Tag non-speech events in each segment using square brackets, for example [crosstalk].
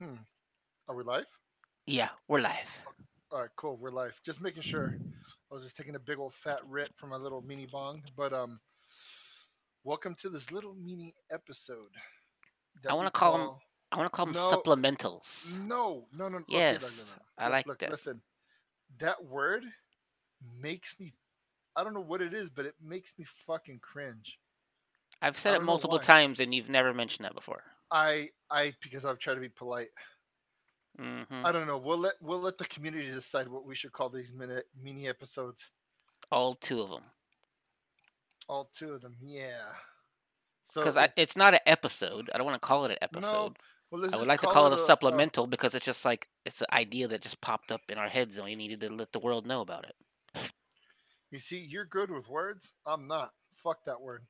Hmm. Are we live? Yeah, we're live. All right, cool. We're live. Just making sure. I was just taking a big old fat rip from my little mini bong, but um, welcome to this little mini episode. I wanna we call call- I want to call them No. supplementals. No, no, no. no, Yes, no, no. I like look, that. Listen, that word makes me. I don't know what it is, but it makes me fucking cringe. I've said it multiple times, and you've never mentioned that before. I, I, because I've tried to be polite. hmm I don't know. We'll let we'll let the community decide what we should call these mini mini episodes. All two of them, All two of them, yeah. So because it's not an episode. I don't want to call it an no. episode. Well, I would like to call it a uh, supplemental because it's just like it's an idea that just popped up in our heads, and we needed to let the world know about it. you see, you're good with words. I'm not. Fuck that word.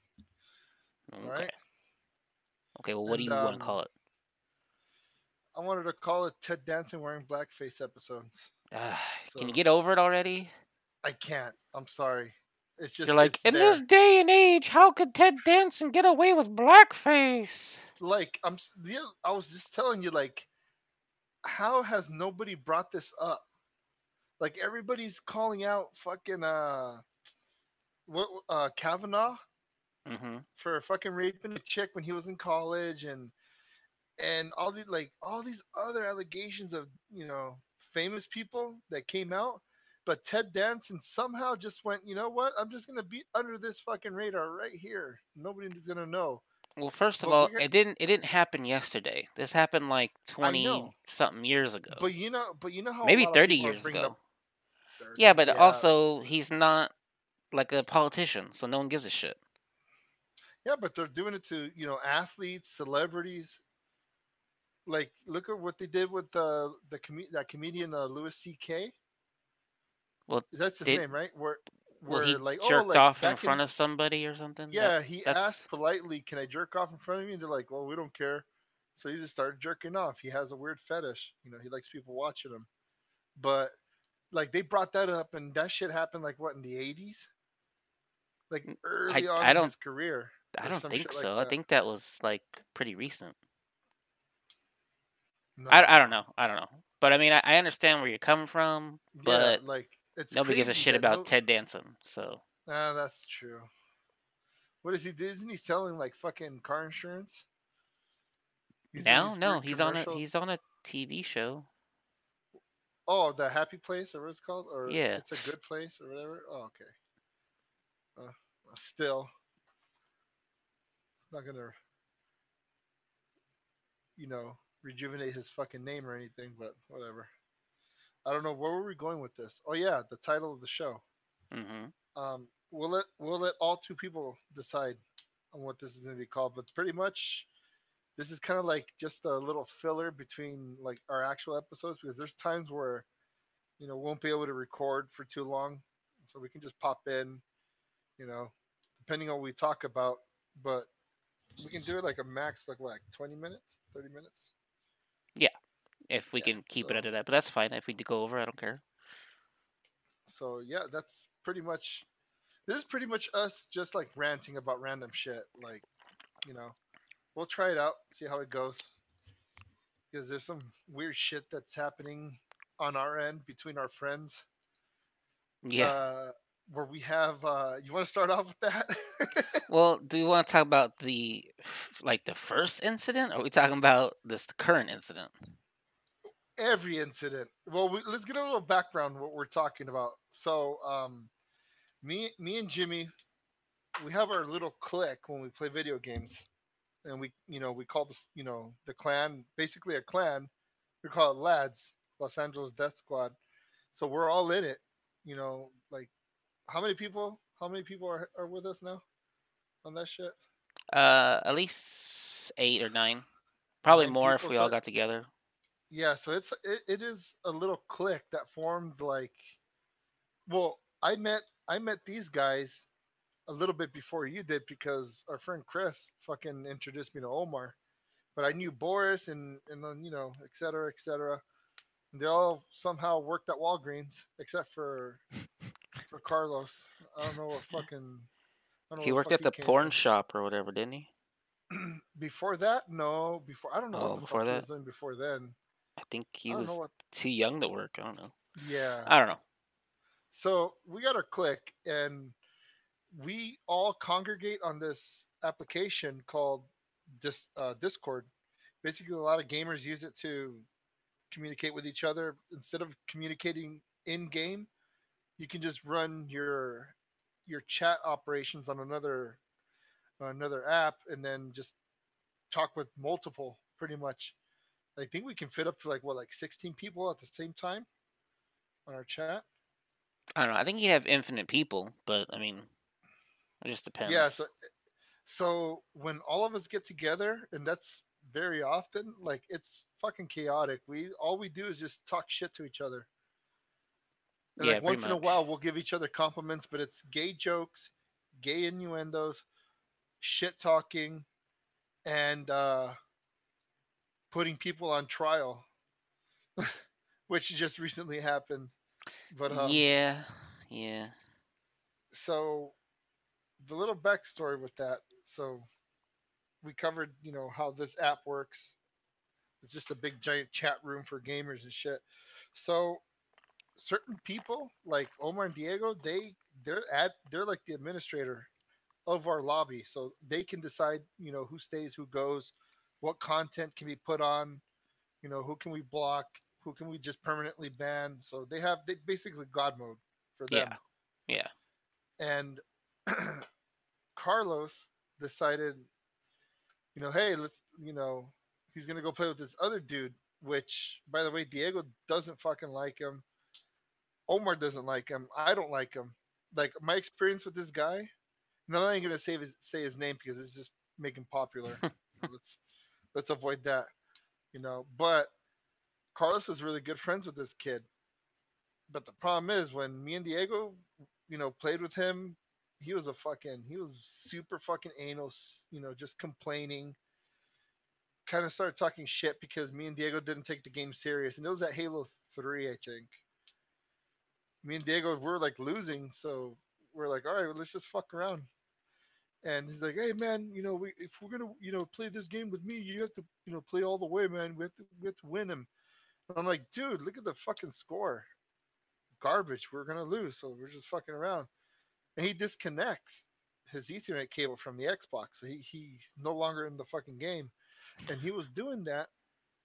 Okay. Alright. Okay. Well, what do And, you want um, to call it? I wanted to call it Ted Danson wearing blackface episodes. Ah, Can you get over it already? I can't. I'm sorry. It's just You're like, in there. this day and age, how could Ted Danson get away with blackface? like I'm. The, I was just telling you, like, how has nobody brought this up? Like everybody's calling out fucking uh, what uh Kavanaugh hmm for fucking raping a chick when he was in college and and all the like all these other allegations of you know famous people that came out but ted danson somehow just went you know what i'm just gonna be under this fucking radar right here nobody's gonna know Well, first of Well, all, it didn't it didn't happen yesterday. This happened like twenty something years ago. but you know but you know how Maybe thirty years ago. up 30, Yeah, but also he's not like a politician, so no one gives a shit. Yeah but they're doing it to you know athletes celebrities like look at what they did with the the com- that comedian uh, louis ck Well, that's his did- name right where Well, where he like jerked oh like off in front of somebody or something. That- Yeah, he that's- asked politely, "Can I jerk off in front of you?" And they're like, "Well, we don't care." So he just started jerking off. He has a weird fetish, you know. He likes people watching him. But like they brought that up, and that shit happened like what in the '80s, like early on I in his career. I don't think shit like so. I think that was like pretty recent. No. I, I don't know. I don't know. But I mean, I, I understand where you're coming from, Yeah, but like it's nobody gives a shit about no- Ted Danson. So Ah, that's true. What is he? do? Isn't he selling like fucking car insurance? He's now, no, he's on a he's on a TV show. Oh, the happy place, or what it's called, or Yeah. it's a good place, or whatever. Oh, okay. Uh, still, not gonna, you know, rejuvenate his fucking name or anything, but whatever. I don't know where were we going with this. Oh yeah, the title of the show. hmm Um, we'll let we'll let all two people decide on what this is gonna be called, but pretty much. This is kind of like just a little filler between like our actual episodes because there's times where you know, won't be able to record for too long. So we can just pop in, you know, depending on what we talk about. But we can do it like a max, like what, like 20 minutes, 30 minutes? Yeah, if we Yeah, can keep so- it under that, but that's fine. If we do go over, I don't care. So yeah, that's pretty much, this is pretty much us just like ranting about random shit. Like, you know, we'll try it out, see how it goes. Because there's some weird shit that's happening on our end between our friends. Yeah. Uh, where we have, uh, you want to start off with that? well, do you want to talk about the like the first incident, or are we talking about this current incident? every incident. Well, we, let's get a little background what we're talking about. So, um, me, me and Jimmy, we have our little clique when we play video games, and we, you know, we call this, you know, the clan, basically a clan. We call it Lads, Los Angeles Death Squad. So we're all in it. You know, like, how many people? How many people are are with us now on that shit? Uh, at least eight or nine, probably Nine more if people, we all got together. yeah so it's it, it is a little clique that formed like well i met i met these guys a little bit before you did because our friend chris fucking introduced me to omar but i knew boris and and then you know et cetera et cetera and they all somehow worked at walgreens except for [laughs] for carlos i don't know what fucking know He worked at the porn from. shop or whatever, didn't he? [clears throat] before that, no. Before I don't know Oh, what the before fuck he that? was doing before then. I think he I was what. too young to work. I don't know. Yeah. I don't know. So we got our click, and we all congregate on this application called Dis, uh, Discord. Basically, a lot of gamers use it to communicate with each other instead of communicating in game. You can just run your your chat operations on another another app, and then just talk with multiple. Pretty much, I think we can fit up to like what, like 16 people at the same time on our chat. I don't know. I think you have infinite people, but I mean, it just depends. Yeah, so so when all of us get together, and that's very often, like it's fucking chaotic. We all we do is just talk shit to each other. Yeah, like once in a while we'll give each other compliments, but it's gay jokes, gay innuendos, shit talking, and uh putting people on trial. [laughs] Which just recently happened. But um, yeah, yeah. so the little backstory with that so we covered you know how this app works it's just a big giant chat room for gamers and shit so certain people like omar and diego they they're at they're like the administrator of our lobby so they can decide you know who stays who goes what content can be put on you know who can we block who can we just permanently ban so they have they basically god mode for them Yeah. Yeah. and [clears throat] Carlos decided, you know, hey, let's, you know, he's gonna go play with this other dude. Which, by the way, Diego doesn't fucking like him. Omar doesn't like him. I don't like him. Like my experience with this guy. And I'm not even gonna say his say his name because it's just making popular. [laughs] let's let's avoid that. You know, but Carlos was really good friends with this kid. But the problem is when me and Diego, you know, played with him, he was a fucking he was super fucking anal, you know, just complaining. Kind of started talking shit because me and Diego didn't take the game serious, and it was at Halo Three, I think. Me and Diego were like losing, so we're like, all right, well, let's just fuck around. And he's like, hey man, you know, we if we're gonna you know play this game with me, you have to you know play all the way, man. We have to we have to win him. And I'm like, dude, look at the fucking score. Garbage. We're gonna lose, so we're just fucking around and he disconnects his Ethernet cable from the Xbox, so he, he's no longer in the fucking game. And he was doing that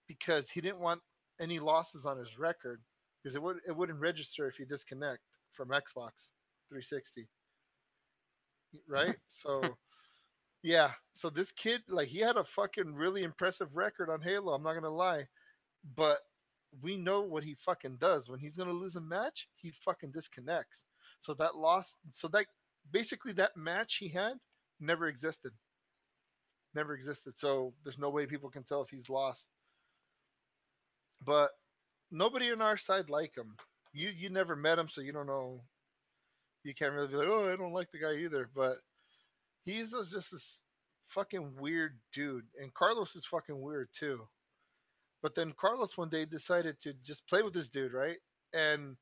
because he didn't want any losses on his record because it would it wouldn't register if you disconnect from Xbox 360. Right? [laughs] so yeah, so this kid like he had a fucking really impressive record on Halo, I'm not going to lie. But we know what he fucking does. When he's going to lose a match, he fucking disconnects. So that loss, so that basically that match he had never existed. Never existed. So there's no way people can tell if he's lost. But nobody on our side like him. You you never met him, so you don't know. You can't really be like, oh, I don't like the guy either. But he's just this fucking weird dude, and Carlos is fucking weird too. But then Carlos one day decided to just play with this dude, right? And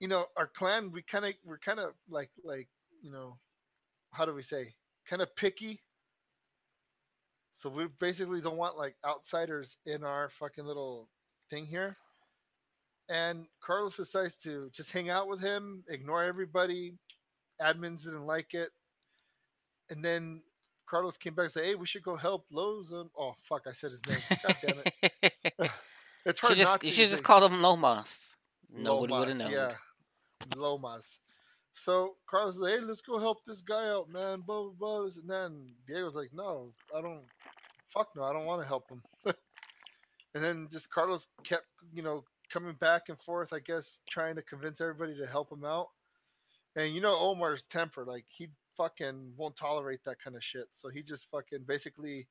you know, our clan, we kind of, we're kind of like, like, you know, how do we say, kind of picky. So we basically don't want like outsiders in our fucking little thing here. And Carlos decides to just hang out with him, ignore everybody. Admins didn't like it. And then Carlos came back and said, "Hey, we should go help Lowe's." Um, oh fuck, I said his name. God damn it. [laughs] [laughs] It's hard not just to. you should just call him Lomas. Nobody would have known. Yeah, Lomas. So Carlos like, "Hey, let's go help this guy out, man." Blah blah blah. this And then Diego's like, "No, I don't. Fuck no, I don't want to help him." [laughs] and then just Carlos kept, you know, coming back and forth. I guess trying to convince everybody to help him out. And you know Omar's temper, like he fucking won't tolerate that kind of shit. So he just fucking basically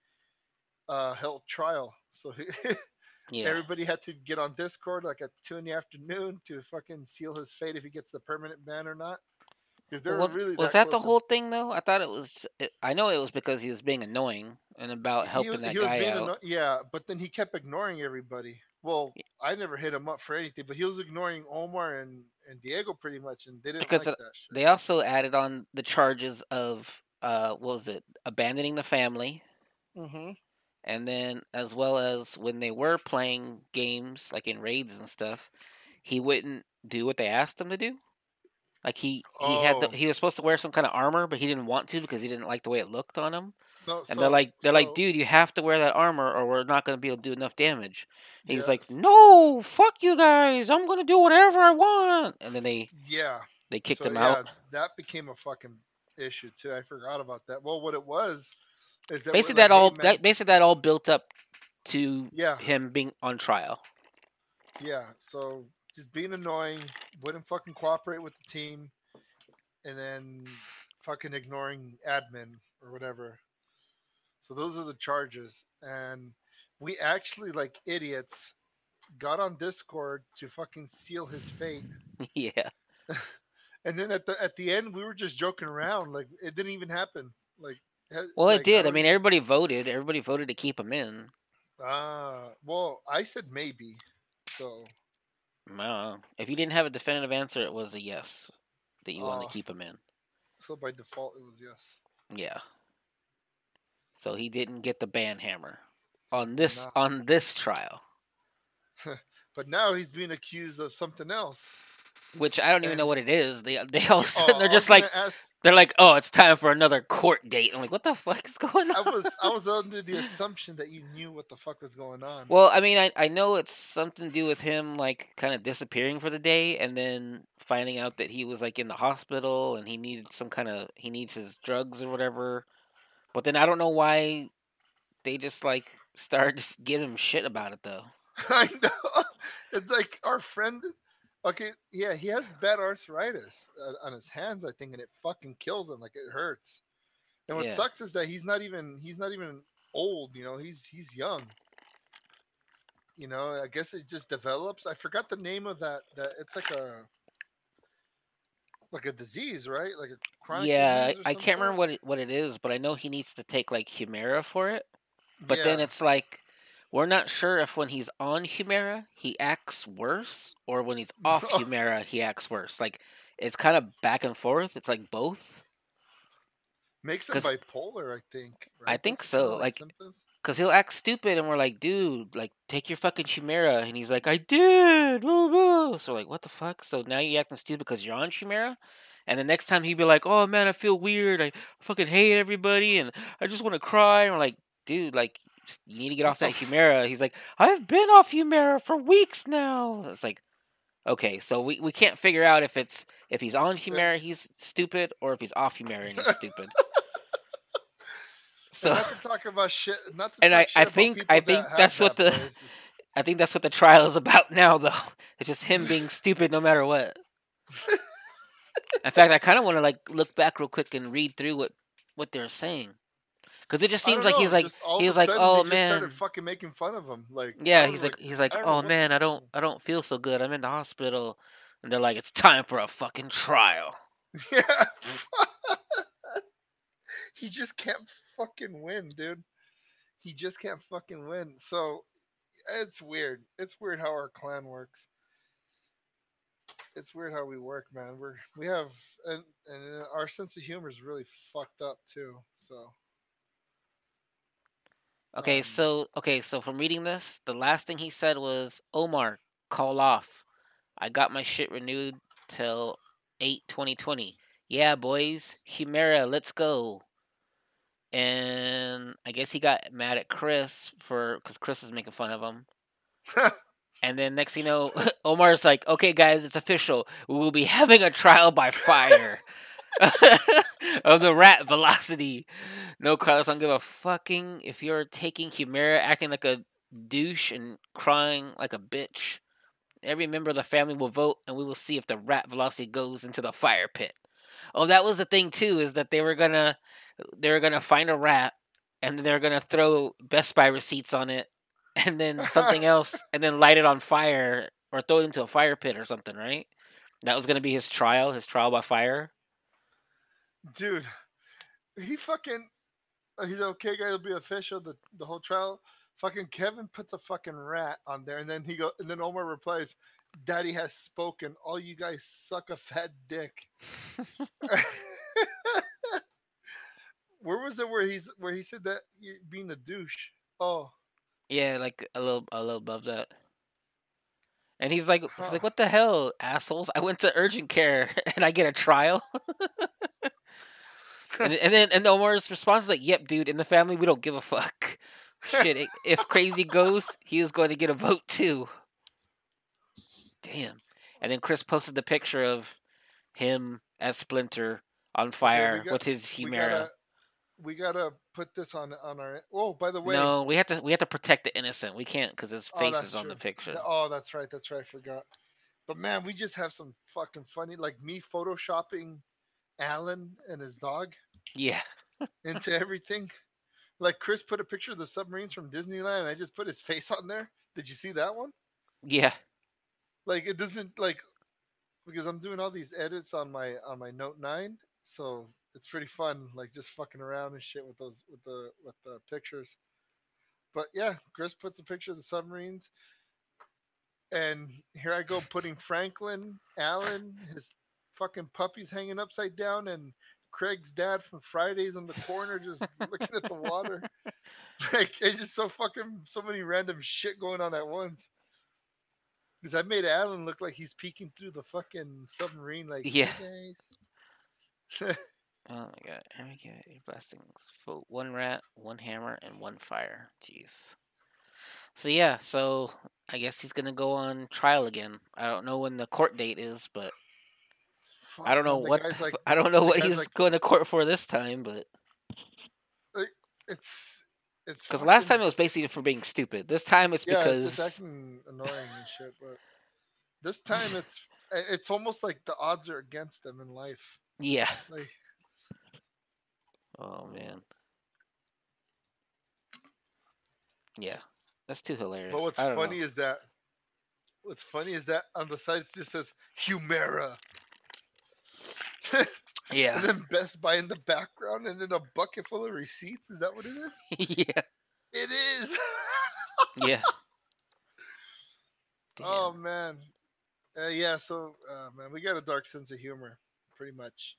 uh held trial. So he, [laughs] Yeah. Everybody had to get on Discord like at two in the afternoon to fucking seal his fate if he gets the permanent ban or not. Because was really was that the to- whole thing though? I thought it was. I know it was because he was being annoying and about He helping was- that he was guy being out. yeah, but then he kept ignoring everybody. Well, I never hit him up for anything, but he was ignoring Omar and, and Diego pretty much, and they didn't Because like that shit. They also added on the charges of uh, what was it? Abandoning the family, Mm-hmm. and then as well as when they were playing games like in raids and stuff, he wouldn't do what they asked him to do. Like he he had the, Oh. he was supposed to wear some kind of armor, but he didn't want to because he didn't like the way it looked on him. No, And so, they're like they're like, dude, you have to wear that armor or we're not gonna be able to do enough damage. And he's like, no, fuck you guys, I'm gonna do whatever I want. And then they yeah, they kicked so, him yeah, out. That became a fucking issue too. I forgot about that. Well, what it was is that Basically, like, that all "Hey, that basically that all built up to yeah, him being on trial. yeah. So just being annoying, wouldn't fucking cooperate with the team, and then fucking ignoring admin or whatever. So those are the charges, and we actually like idiots got on Discord to fucking seal his fate. [laughs] yeah. [laughs] And then at the at the end, we were just joking around, like it didn't even happen. Like, Well, like, it did. I don't mean, everybody voted. Everybody voted to keep him in. ah, well, I said maybe. So I. If you didn't have a definitive answer, it was a yes that you wanted Oh. to keep him in. so by default, it was yes. Yeah. So he didn't get the ban hammer on this on this trial, [laughs] But now he's being accused of something else. which I don't even know what it is. They they all [laughs] sudden Oh, they're just like ask- they're like, oh, it's time for another court date. I'm like, what the fuck is going on? I was I was under the [laughs] assumption that you knew what the fuck was going on. Well, I mean, I, I know it's something to do with him like kind of disappearing for the day and then finding out that he was like in the hospital and he needed some kind of he needs his drugs or whatever. But then I don't know why they just like started just giving him shit about it though. [laughs] I know. It's like our friend. Okay, yeah, he has bad arthritis uh, on his hands, I think, and it fucking kills him. Like it hurts. And what Yeah. sucks is that he's not even he's not even old. You know, he's he's young. You know, I guess it just develops. I forgot the name of that. That it's like a like a disease, right? Like a chronic. yeah, I, disease or I can't remember what it, what it is, but I know he needs to take like Humira for it. But then it's like we're not sure if when he's on Humira he acts worse or when he's [laughs] off Humira he acts worse. Like it's kind of back and forth. It's like both. makes him bipolar. I think. I think That's so, like- symptoms? Cause he'll act stupid, and we're like, dude, like take your fucking chimera, and he's like, I did. Woo, woo. So we're like, what the fuck? So now you acting stupid because you're on chimera, and the next time he'd be like, oh man, I feel weird. I fucking hate everybody, and I just want to cry. And we're like, dude, like you need to get off that What the f- Humira. He's like, I've been off Humira for weeks now. It's like. Okay, so we, we can't figure out if it's if he's on Humira he's stupid or if he's off Humira and he's stupid. [laughs] So And not to talk about shit. Not to And I- I think- I think have that's what that, the- [laughs] I think that's what the trial is about [laughs] now, though. It's just him being [laughs] stupid no matter what. In fact, I kind of want to like look back real quick and read through what what they're saying, because it just seems like he's like he was like, oh man, started fucking making fun of him. Like yeah. He's like he's like, don't oh, know oh man, I don't I don't feel so good. I'm in the hospital, and they're like, it's time for a fucking trial. yeah. he just can't fucking win, dude. He just can't fucking win. So it's weird. It's weird how our clan works. It's weird how we work, man. We're we have and and our sense of humor is really fucked up too. So Okay, Um, so okay, so from reading this, the last thing he said was, Omar, call off. I got my shit renewed till 8 2020. Yeah, boys, Humira, let's go. And I guess he got mad at Chris for because Chris is making fun of him. [laughs] And then next thing you know, [laughs] Omar's like, okay, guys, it's official. We will be having a trial by fire [laughs] of the rat velocity. No, Carlos, I don't give a fucking if you're taking Humira, acting like a douche and crying like a bitch. Every member of the family will vote, and we will see if the rat velocity goes into the fire pit. Oh, that was the thing too, is that they were gonna they were gonna find a rat, and then they're gonna throw Best Buy receipts on it, and then [laughs] something else, and then light it on fire or throw it into a fire pit or something, right? That was gonna be his trial, his trial by fire. dude, he fucking uh, he's okay, guy. It'll be official. The the whole trial. Fucking Kevin puts a fucking rat on there, and then he go, and then Omar replies, "Daddy has spoken. All you guys suck a fat dick." [laughs] [laughs] Where was it where he's where he said that you're being a douche? Oh, Yeah, like a little a little above that. And he's like, he's Huh. like, what the hell, assholes? I went to urgent care [laughs] and I get a trial. [laughs] and, and then and Omar's response is like, "Yep, dude. In the family, we don't give a fuck. [laughs] Shit, if crazy goes, he is going to get a vote too." Damn. And then Chris posted the picture of him as Splinter on fire got- with his Chimera. We gotta put this on on our. Oh, by the way, No, we have to we have to protect the innocent. We can't because his Oh, face that's is on the picture. oh, that's right, that's right. I forgot. But man, we just have some fucking funny, like me photoshopping Alan and his dog Yeah. [laughs] into everything. Like Chris put a picture of the submarines from Disneyland. And I just put his face on there. Did you see that one? Yeah. like it doesn't like because I'm doing all these edits on my on my Note 9, so it's pretty fun like just fucking around and shit with those with the with the pictures. But yeah, Chris puts a picture of the submarines and here I go putting Franklin, Alan, his fucking puppies hanging upside down and Craig's dad from Fridays on the corner just [laughs] looking at the water. Like it's just so fucking so many random shit going on at once. Because I made Alan look like he's peeking through the fucking submarine, like Yeah. "Hey, guys." [laughs] Oh my god. Here we go. Your blessings. For one rat, one hammer, and one fire. Jeez. So yeah, so I guess he's gonna go on trial again. I don't know when the court date is, but I don't know what like I don't know what he's like- going to court for this time, but it's it's because last time it was basically for being stupid. This time it's yeah, because it's acting annoying and shit. But this time it's [laughs] it's almost like the odds are against them in life. yeah. Like Oh man. Yeah, that's too hilarious. But what's I don't know. funny is that what's funny is that on the side it just says Humira. [laughs] Yeah, and then Best Buy in the background and then a bucket full of receipts. Is that what it is? [laughs] yeah, It is. [laughs] yeah. oh man. Uh, yeah, so uh, man, we got a dark sense of humor, pretty much.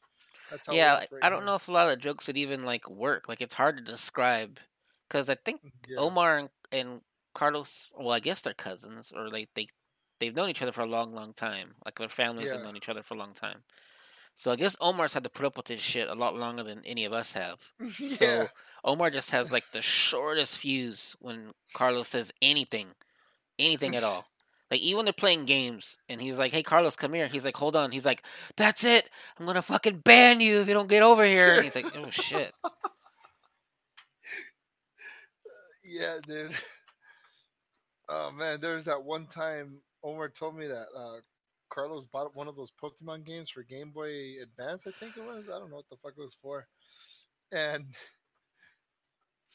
Yeah, like, I don't know if a lot of jokes would even like work. Like it's hard to describe because I think Yeah. Omar and, and Carlos, well, I guess they're cousins, or like they they've known each other for a long, long time. Like their families have known each other for a long time. So I guess Omar's had to put up with this shit a lot longer than any of us have. [laughs] yeah. So Omar just has like the shortest fuse when Carlos says anything, anything at [laughs] all. Like even they're playing games and he's like, "Hey Carlos, come here." He's like, "Hold on." He's like, "That's it. I'm gonna fucking ban you if you don't get over here." And he's like, "Oh shit." [laughs] yeah, dude. Oh man, there was that one time Omar told me that uh, Carlos bought one of those Pokemon games for Game Boy Advance, I think it was. I don't know what the fuck it was for. And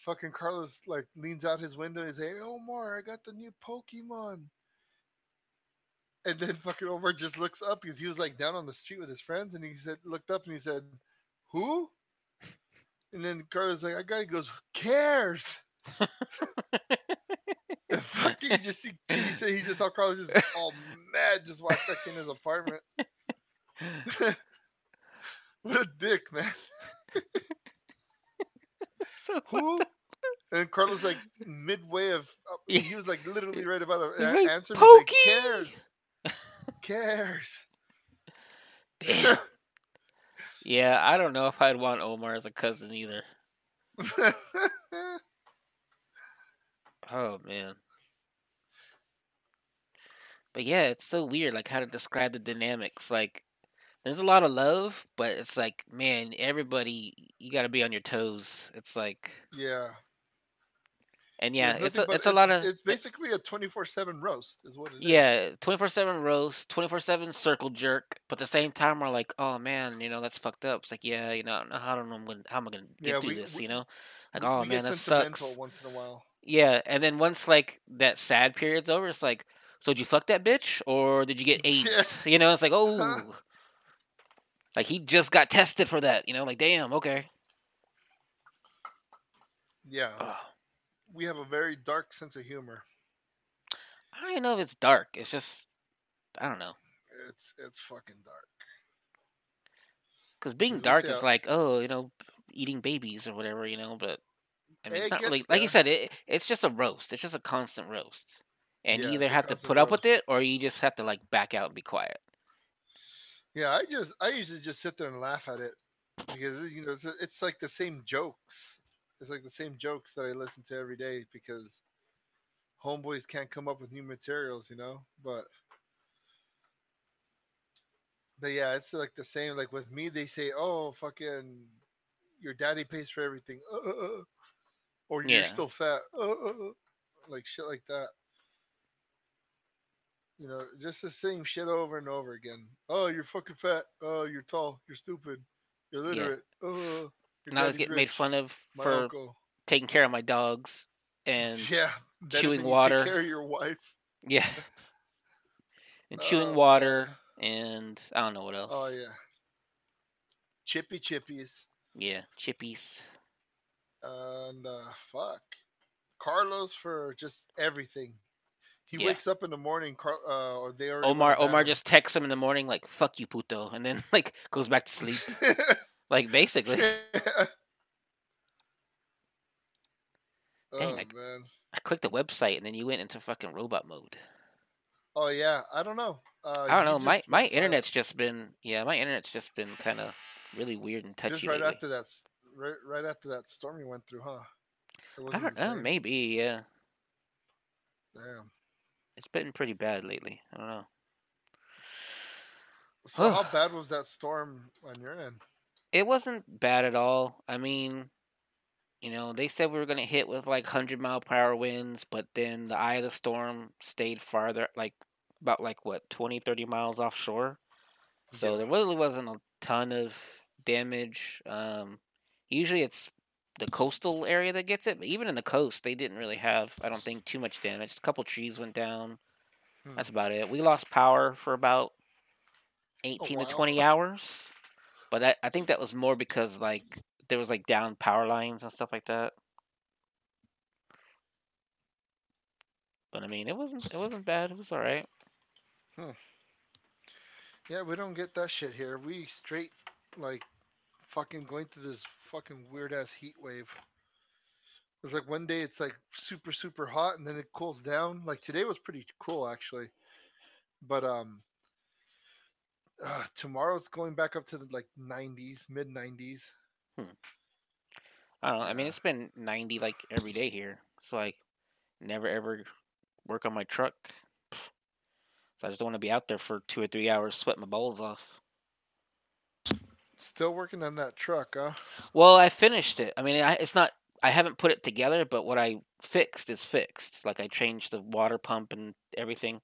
fucking Carlos like leans out his window and he's like, Omar, I got the new Pokemon. And then fucking Omar just looks up because he was like down on the street with his friends and he said looked up and he said, Who? And then Carlos like, I got he goes, Who cares? [laughs] Fucking he just see, he said he just saw Carlos just all mad just walked back in his apartment. [laughs] what a dick, man. [laughs] so Who? And Carlos like midway of uh, he was like literally right about to a- like, answer. He's like, cares? Cares? Damn. Yeah, I don't know if I'd want Omar as a cousin either. [laughs] Oh man. But yeah, it's so weird, like how to describe the dynamics. Like, there's a lot of love, but it's like, man, everybody, you got to be on your toes. It's like, yeah. And yeah, it's a, it's a lot of, It's basically a twenty four seven roast, is what it is. yeah, twenty four seven roast, twenty four seven circle jerk. But at the same time, we're like, oh man, you know that's fucked up. It's like, yeah, you know, I don't know when, how am I gonna get Yeah, through we- this? we- You know, like, We- oh man, that sucks. once in a while. Yeah, and then once like that sad period's over, it's like, so did you fuck that bitch or did you get [laughs] Yeah. AIDS? You know, it's like, uh-huh. oh, like he just got tested for that. You know, like damn, okay. Yeah. We have a very dark sense of humor. I don't even know if it's dark. It's just, I don't know, It's it's fucking dark. because being Let's dark is how- like, oh, you know, eating babies or whatever, you know. But I mean, it's not really like you uh said. It, it's just a roast. It's just a constant roast, and Yeah, you either have to put up with it or you just have to like back out and be quiet. Yeah, I just I usually just sit there and laugh at it because you know it's, it's like the same jokes. It's like the same jokes that I listen to every day because homeboys can't come up with new materials, you know. But but yeah, it's like the same. Like with me, they say, "Oh, fucking, your daddy pays for everything," uh, uh, uh, or you're Yeah. still fat, uh, uh, uh," like shit like that. You know, just the same shit over and over again. Oh, you're fucking fat. Oh, you're tall. You're stupid. You're Yeah. illiterate. Oh, [laughs] And I was getting made fun of My for uncle. taking care of my dogs and yeah, chewing you water. Take care of your wife. yeah, [laughs] and chewing Oh, water and I don't know what else. Oh yeah. Chippy chippies yeah, chippies. and uh, fuck, Carlos for just everything. He Yeah. wakes up in the morning, Car- uh, or they are Omar Omar just texts him in the morning like "fuck you, puto," and then [laughs] like goes back to sleep. [laughs] like basically, [laughs] [laughs] oh Dang, I- man. I clicked the website and then you went into fucking robot mode. Oh yeah. I don't know. Uh, I don't know. My my internet's just been yeah, my internet's just been kind of really weird and touchy just right lately. after that, right, right after that storm you went through, huh? I don't know. Maybe yeah. Damn. It's been pretty bad lately. I don't know. So how bad was that storm on your end? It wasn't bad at all. I mean, you know, they said we were gonna hit with like hundred mile per hour winds, but then the eye of the storm stayed farther, like about like what 20, 30 miles offshore. So Yeah. there really wasn't a ton of damage. Um, usually it's the coastal area that gets it, but even in the coast, they didn't really have, I don't think, too much damage. A couple trees went down. Hmm. That's about it. We lost power for about 18 to 20 hours, but I, I think that was more because like there was like down power lines and stuff like that. But I mean, it wasn't it wasn't bad. It was all right. Yeah, we don't get that shit here. We straight like fucking going through this fucking weird ass heat wave. It's like one day it's like super super hot and then it cools down. Like today was pretty cool actually, but um, uh, tomorrow's going back up to the like 90s, mid 90s. I don't know. I mean, it's been 90 like every day here. So I never ever work on my truck. So I just don't want to be out there for two or three hours sweating my balls off. Still working on that truck, huh? Well, I finished it. I mean, I, it's not. I haven't put it together, but what I fixed is fixed. Like I changed the water pump and everything,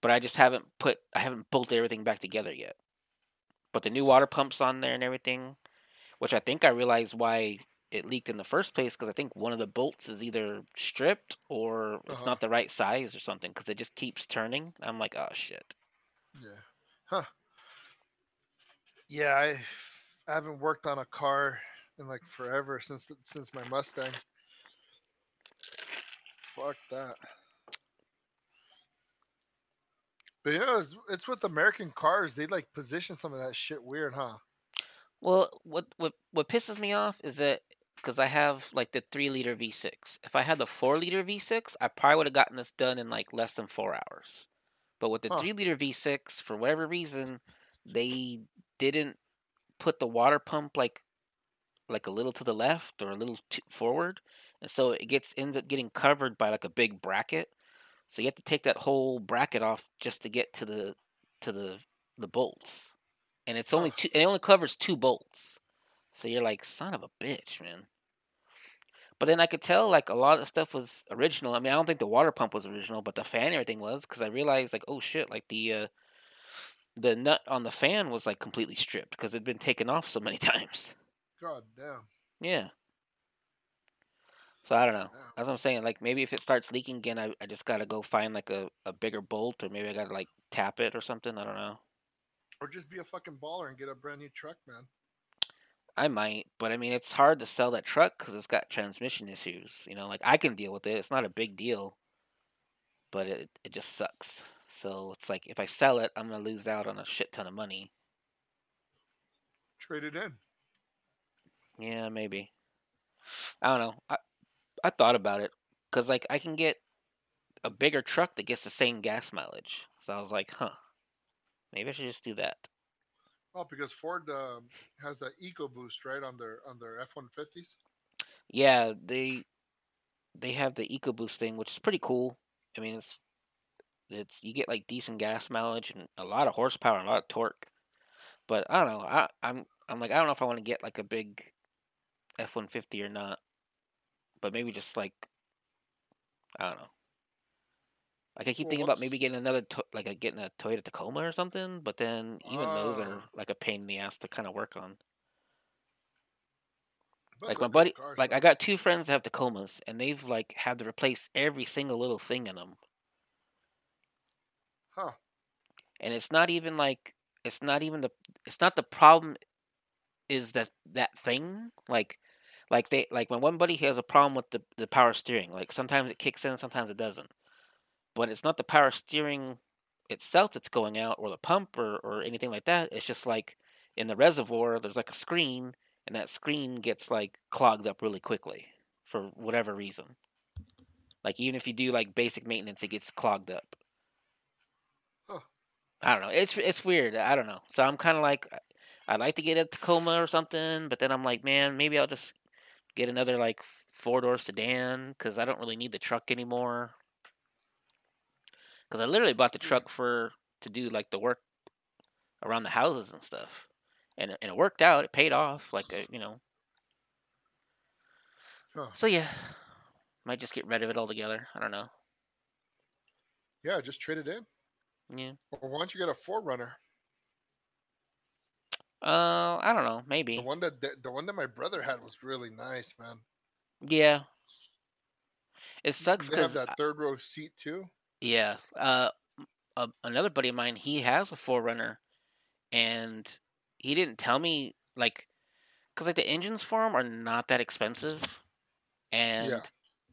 but I just haven't put. I haven't bolted everything back together yet. But the new water pump's on there and everything, which I think I realized why it leaked in the first place because I think one of the bolts is either stripped or it's Uh-huh. not the right size or something because it just keeps turning. I'm like, oh shit. Yeah. Huh. Yeah, I, I haven't worked on a car in like forever since the, since my Mustang. Fuck that. But you know, it's, it's with American cars. They like position some of that shit weird, huh? Well, what what what pisses me off is that because I have like the three liter V6. If I had the four liter V6, I probably would have gotten this done in like less than four hours. But with the Huh. three liter V6, for whatever reason, they didn't put the water pump like like a little to the left or a little t- forward, and so it gets ends up getting covered by like a big bracket. So you have to take that whole bracket off just to get to the to the the bolts, and it's only two. It only covers two bolts. So you're like, son of a bitch, man. But then I could tell like a lot of stuff was original. I mean, I don't think the water pump was original, but the fan and everything was because I realized like, oh shit, like the uh, the nut on the fan was like completely stripped because it'd been taken off so many [laughs] times. God damn. Yeah. So I don't know. Damn. That's what I'm saying. Like maybe if it starts leaking again, I, I just gotta go find like a, a bigger bolt or maybe I gotta like tap it or something. I don't know. Or just be a fucking baller and get a brand new truck, man. I might, but I mean it's hard to sell that truck because it's got transmission issues. You know, like I can deal with it. It's not a big deal, but it it just sucks. So it's like if I sell it, I'm gonna lose out on a shit ton of money. Trade it in. Yeah, maybe. I don't know. I I thought about it because like I can get a bigger truck that gets the same gas mileage. So I was like, huh, maybe I should just do that. Oh, because Ford um, has that EcoBoost right on their on their F one fifties. Yeah, they they have the EcoBoost thing, which is pretty cool. I mean, it's it's you get like decent gas mileage and a lot of horsepower and a lot of torque. But I don't know. I I'm I'm like I don't know if I want to get like a big F one fifty or not. But maybe just like I don't know. Like I keep Well, thinking about maybe getting another to- like a, getting a Toyota Tacoma or something, but then even those are Ah, like a pain in the ass to kind of work on. Like my buddy, cars, like I got two friends that have Tacomas, and they've like had to replace every single little thing in them, Huh? and it's not even like it's not even the it's not the problem is that that thing like like they like my one buddy has a problem with the the power steering. Like sometimes it kicks in sometimes it doesn't. But it's not the power steering itself that's going out or the pump or, or anything like that. It's just like in the reservoir there's like a screen and that screen gets like clogged up really quickly for whatever reason. Like even if you do like basic maintenance it gets clogged up. Huh. i don't know. It's it's weird. I don't know. So i'm kind of like i'd like to get a tacoma or something but then i'm like man maybe i'll just get another like four door sedan because i don't really need the truck anymore because I literally bought the truck for to do like the work around the houses and stuff, and it- and it worked out. It paid off, like uh, you know. Huh. So yeah, might just get rid of it altogether. I don't know. Yeah, just trade it in. Yeah. Or why don't you get a 4Runner? Uh, I don't know. Maybe the one that the, one that my brother had was really nice, man. Yeah. It sucks because that third row seat too. yeah. Uh, a, another buddy of mine, he has a 4Runner, and he didn't tell me like, cause like the engines for them are not that expensive, and Yeah.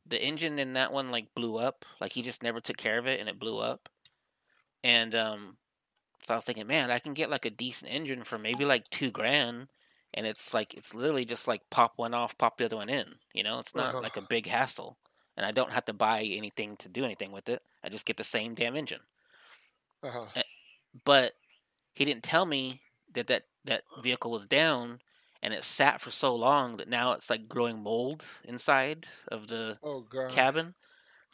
the engine in that one like blew up. Like he just never took care of it and it blew up. And um so I was thinking, man, I can get like a decent engine for maybe like two grand and it's like it's literally just like pop one off, pop the other one in. You know, it's not Uh-huh. like a big hassle. And I don't have to buy anything to do anything with it. I just get the same damn engine. Uh-huh. But he didn't tell me that that, that vehicle was down and it sat for so long that now it's like growing mold inside of the Oh god. cabin.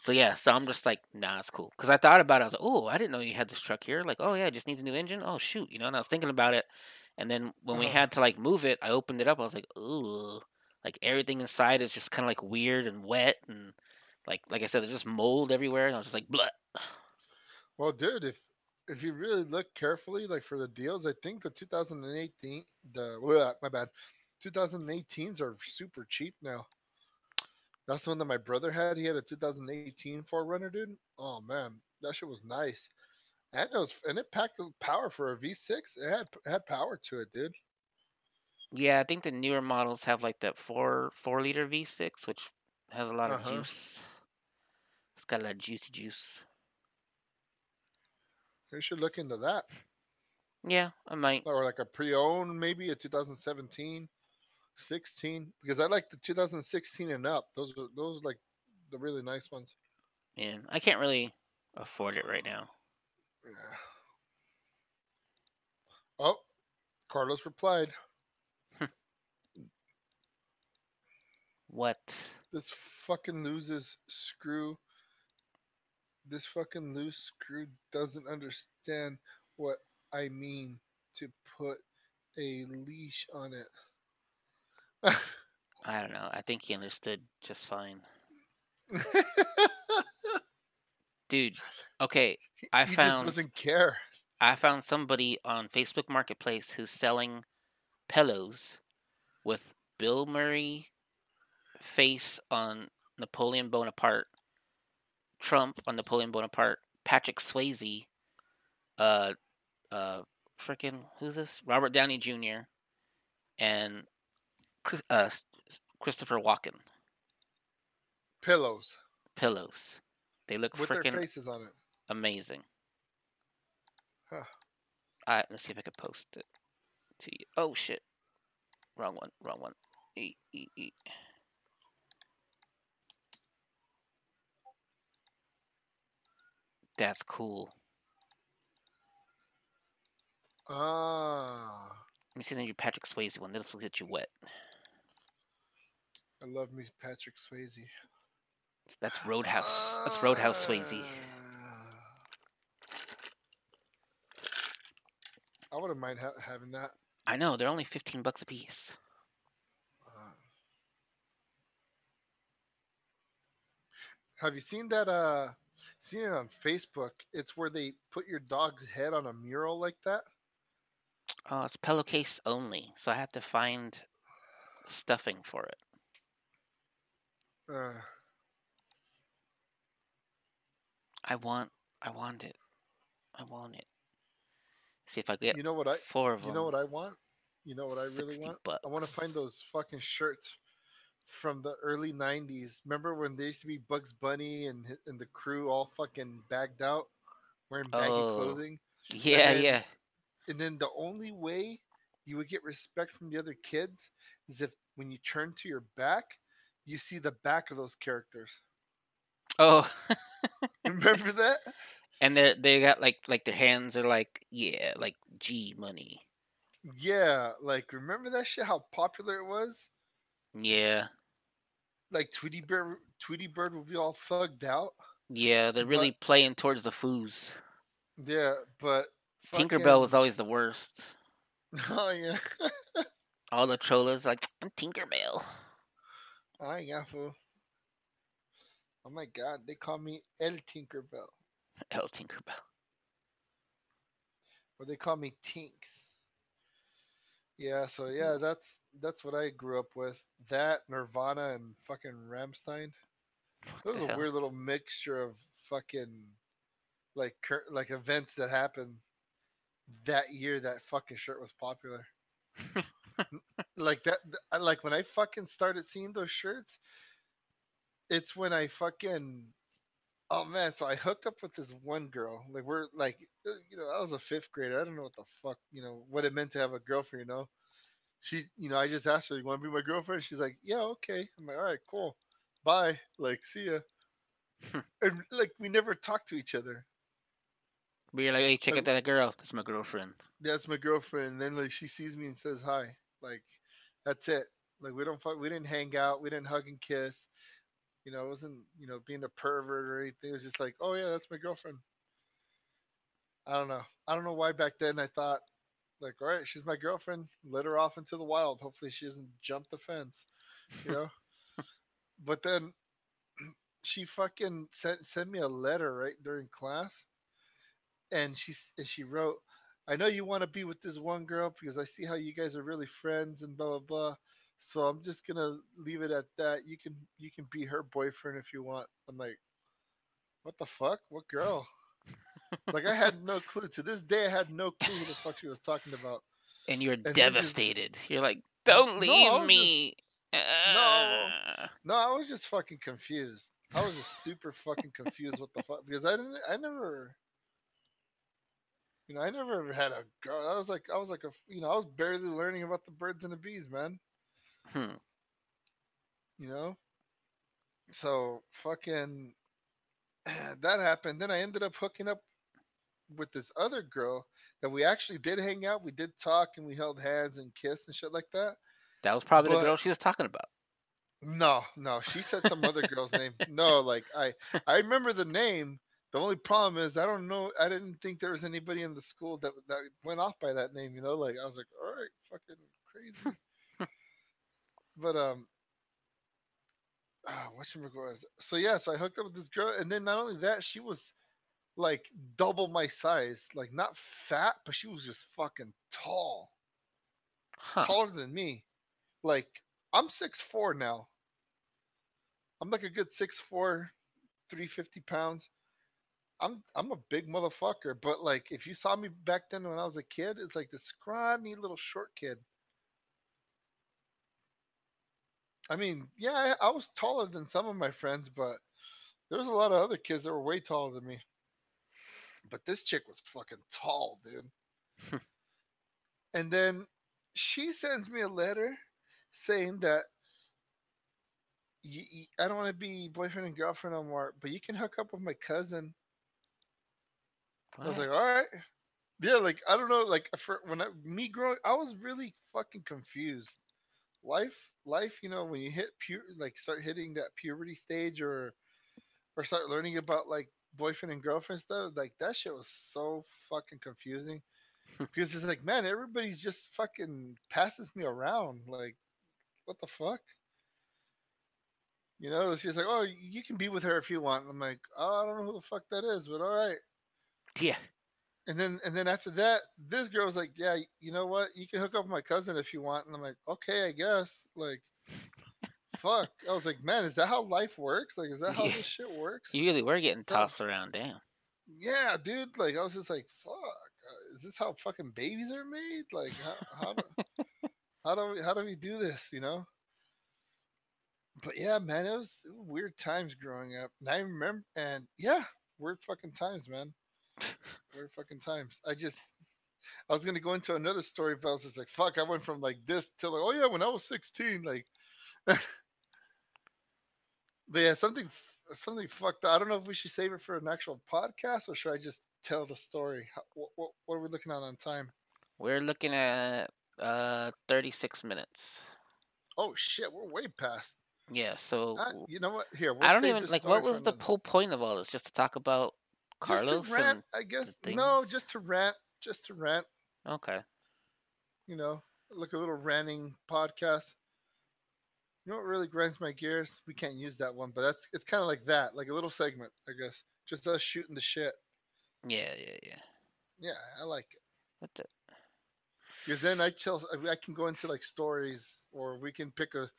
So yeah, so I'm just like, nah, it's cool. Because I thought about it, I was like, oh, I didn't know you had this truck here. Like, oh yeah, it just needs a new engine. Oh shoot, you know. And I was thinking about it, and then when we Uh-huh. had to like move it, I opened it up. I was like, ooh, like everything inside is just kind of like weird and wet, and like like I said, there's just mold everywhere. And I was just like, blah. Well, dude, if if you really look carefully, like for the deals, I think the 2018, the well, my bad, 2018s are super cheap now. That's the one that my brother had. He had a 2018 4Runner, dude. Oh man, that shit was nice, and it was and it packed the power for a V6. It had it had power to it, dude. Yeah, I think the newer models have like that four four liter V6, which has a lot of Uh-huh. juice. It's got a lot of juicy juice. We should look into that, Yeah, I might. or like a pre-owned, maybe a 2017, 16. Because I like the 2016 and up. Those are those are like the really nice ones. And I can't really afford it right now. Yeah. Oh, Carlos replied. [laughs] What? This fucking loses screw. This fucking loose screw doesn't understand what I mean to put a leash on it. I don't know. I think he understood just fine. Dude, okay, I he found- just doesn't care. I found somebody on Facebook Marketplace who's selling pillows with Bill Murray face on Napoleon Bonaparte, Trump on Napoleon Bonaparte, Patrick Swayze, uh, uh, freaking who's this? Robert Downey Jr. and Chris, uh, Christopher Walken Pillows pillows. They look with freaking faces on it. amazing. Huh. Alright, let's see if I can post it to you. Oh shit. Wrong one, wrong one. E- e- e- That's cool. Ah, Let me see the new Patrick Swayze one. This will get you wet. I love me Patrick Swayze. That's- Roadhouse. That's Roadhouse Swayze. Ah. I wouldn't mind ha- having that. I know they're only fifteen bucks a piece. Uh, have you seen that? Uh, seen it on Facebook? It's where they put your dog's head on a mural like that. Oh, it's pillowcase only, so I have to find stuffing for it. Uh, I want, I want it, I want it. See if I get you know what I? four of them. You know what I want? You know what I really 60 want? I want to find those fucking shirts from the early '90s. Remember when there used to be Bugs Bunny and and the crew all fucking bagged out, wearing baggy Oh. clothing? Yeah, then- yeah. And then the only way you would get respect from the other kids is if when you turn to your back, you see the back of those characters. Oh, [laughs] Remember that? and they they got like like their hands are like yeah, like G money. Yeah, like remember that shit? How popular it was? Yeah, Like Tweety Bird, Tweety Bird would be all thugged out. yeah. They're But- really playing towards the foos. Yeah, but Tinkerbell was always the worst. [laughs] Oh yeah, All the trollers like I'm Tinkerbell. I yeah, fool. Oh my god, they call me El Tinkerbell, [laughs] El Tinkerbell. or they call me Tinks. Yeah, so yeah, that's that's what I grew up with. That Nirvana and fucking Rammstein. It was a hell? weird little mixture of fucking like cur- like events that happened that year. That fucking shirt was popular. [laughs] like that, like when I fucking started seeing those shirts, it's when I fucking oh man. So I hooked up with this one girl. Like we're like uh, you know I was a fifth grader. I don't know what the fuck you know what it meant to have a girlfriend. You know. She, you know, I just asked her, "You want to be my girlfriend?" She's like, "Yeah, okay." I'm like, "All right, cool." bye like see ya and like we never talked to each other you're like, hey, check Like- out that girl. That's my girlfriend. that's my girlfriend and then like she sees me and says hi like that's it. Like we don't fuck we didn't hang out we didn't hug and kiss. You know it wasn't you know being a pervert or anything. It was just like oh yeah that's my girlfriend. I don't know. I don't know why back then i thought like all right she's my girlfriend. Let her off into the wild. Hopefully she doesn't jump the fence you know? [laughs] But then [clears throat] she fucking sent sent me a letter right during class and she and she wrote i know you want to be with this one girl because i see how you guys are really friends and blah blah blah so i'm just gonna leave it at that you can you can be her boyfriend if you want i'm like what the fuck what girl like i had no clue to this day i had no clue who the fuck she was talking about And you're is- devastated. You're like, don't No, leave was me. No. Ah." No, I was just fucking confused. I was just super fucking confused. What the fuck? Because I didn't. I never. You know, I never had a girl. I was like, I was like a. You know, I was barely learning about the birds and the bees, man. Hmm. You know. So fucking. [clears throat] That happened. Then I ended up hooking up with this other girl that we actually did hang out. We did talk and we held hands and kissed and shit like that. That was probably But- the girl she was talking about. No, no, she said some other girl's name. No, like I, I remember the name. The only problem is I don't know. I didn't think there was anybody in the school that that went off by that name. You know, like I was like, all right, fucking crazy. [laughs] but um, uh, what was so yeah. So I hooked up with this girl, and then not only that, she was like double my size. Like not fat, but she was just fucking tall Huh. taller than me. Like I'm six four now. I'm like a good six four, three fifty pounds. I'm I'm a big motherfucker, but like if you saw me back then when I was a kid, it's like this scrawny little short kid. I mean, yeah, I, I was taller than some of my friends, but there was a lot of other kids that were way taller than me. But this chick was fucking tall, dude. [laughs] and then she sends me a letter saying that you, you, I don't want to be boyfriend and girlfriend no more, but you can hook up with my cousin. I was like, all right. Yeah, like I don't know, like for when I, me growing, I was really fucking confused. Life, life, you know, when you hit pu like start hitting that puberty stage, or or start learning about like boyfriend and girlfriend stuff, like that shit was so fucking confusing. [laughs] because it's like, man, everybody's just fucking passes me around. Like, what the fuck? You know, she's like, oh, you can be with her if you want. I'm like, oh, I don't know who the fuck that is, but all right. Yeah. And then and then after that, this girl was like, yeah, you know what? You can hook up with my cousin if you want. And I'm like, okay, I guess. Like, fuck. I was like, man, is that how life works? Like, is that how Yeah. this shit works? You really were getting So- tossed around. Damn. Yeah, dude. Like, I was just like, fuck. Uh, is this how fucking babies are made? Like, how how do how do we how do we do this? You know? But yeah, man, it was weird times growing up. And I remember, and yeah, weird fucking times, man. [laughs] weird fucking times. I just, I was gonna go into another story, but I was just like, fuck. I went from like this to like, oh yeah, when I was sixteen, like. [laughs] but yeah, something something fucked. up. I don't know if we should save it for an actual podcast or should I just tell the story? What, what, what are we looking at on time? We're looking at uh 36 minutes. Oh shit, we're way past. Yeah. So Uh, you know what? Here, we'll I don't even like. What was the whole point of all this? Just to talk about Carlos Just to rant, and I guess. No, just to rant. Just to rant. okay. You know, like a little ranting podcast. You know what really grinds my gears? We can't use that one, but that's it's kind of like that, like a little segment, I guess. Just us shooting the shit. Yeah. Yeah. Yeah. Yeah, I like it. What the? because then I tell I can go into like stories, or we can pick a,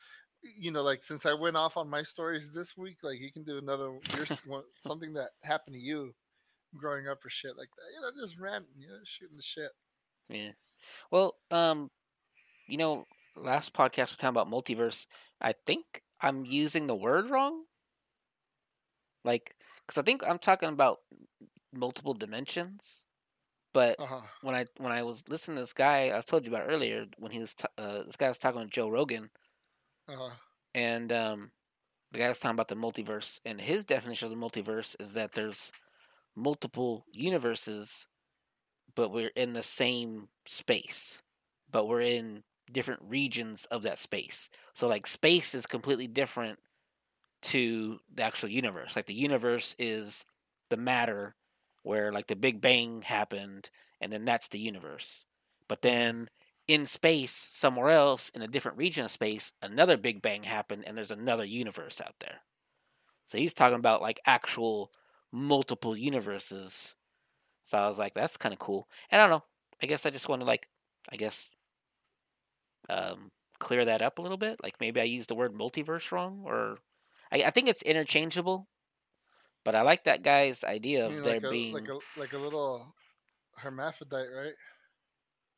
you know, like since I went off on my stories this week, like you can do another your something that happened to you growing up or shit like that. You know, just ranting, you know, shooting the shit. Yeah. Well, um, you know, last podcast we were talking about multiverse. I think I'm using the word wrong. Like, because I think I'm talking about multiple dimensions, but Uh huh. when I when I was listening to this guy, I was told you about earlier when he was t- uh, this guy was talking with Joe Rogan, Uh huh. and um, the guy was talking about the multiverse, and his definition of the multiverse is that there's multiple universes, but we're in the same space, but we're in different regions of that space. So like space is completely different to the actual universe. Like the universe is the matter where like the Big Bang happened, and then that's the universe. But then in space, somewhere else, in a different region of space, another Big Bang happened, and there's another universe out there. So he's talking about like actual multiple universes. So I was like, that's kind of cool. And I don't know. I guess I just want to like, I guess, um, clear that up a little bit. Like maybe I used the word multiverse wrong, or I, I think it's interchangeable. But I like that guy's idea of there like a being like a like a little hermaphrodite, right?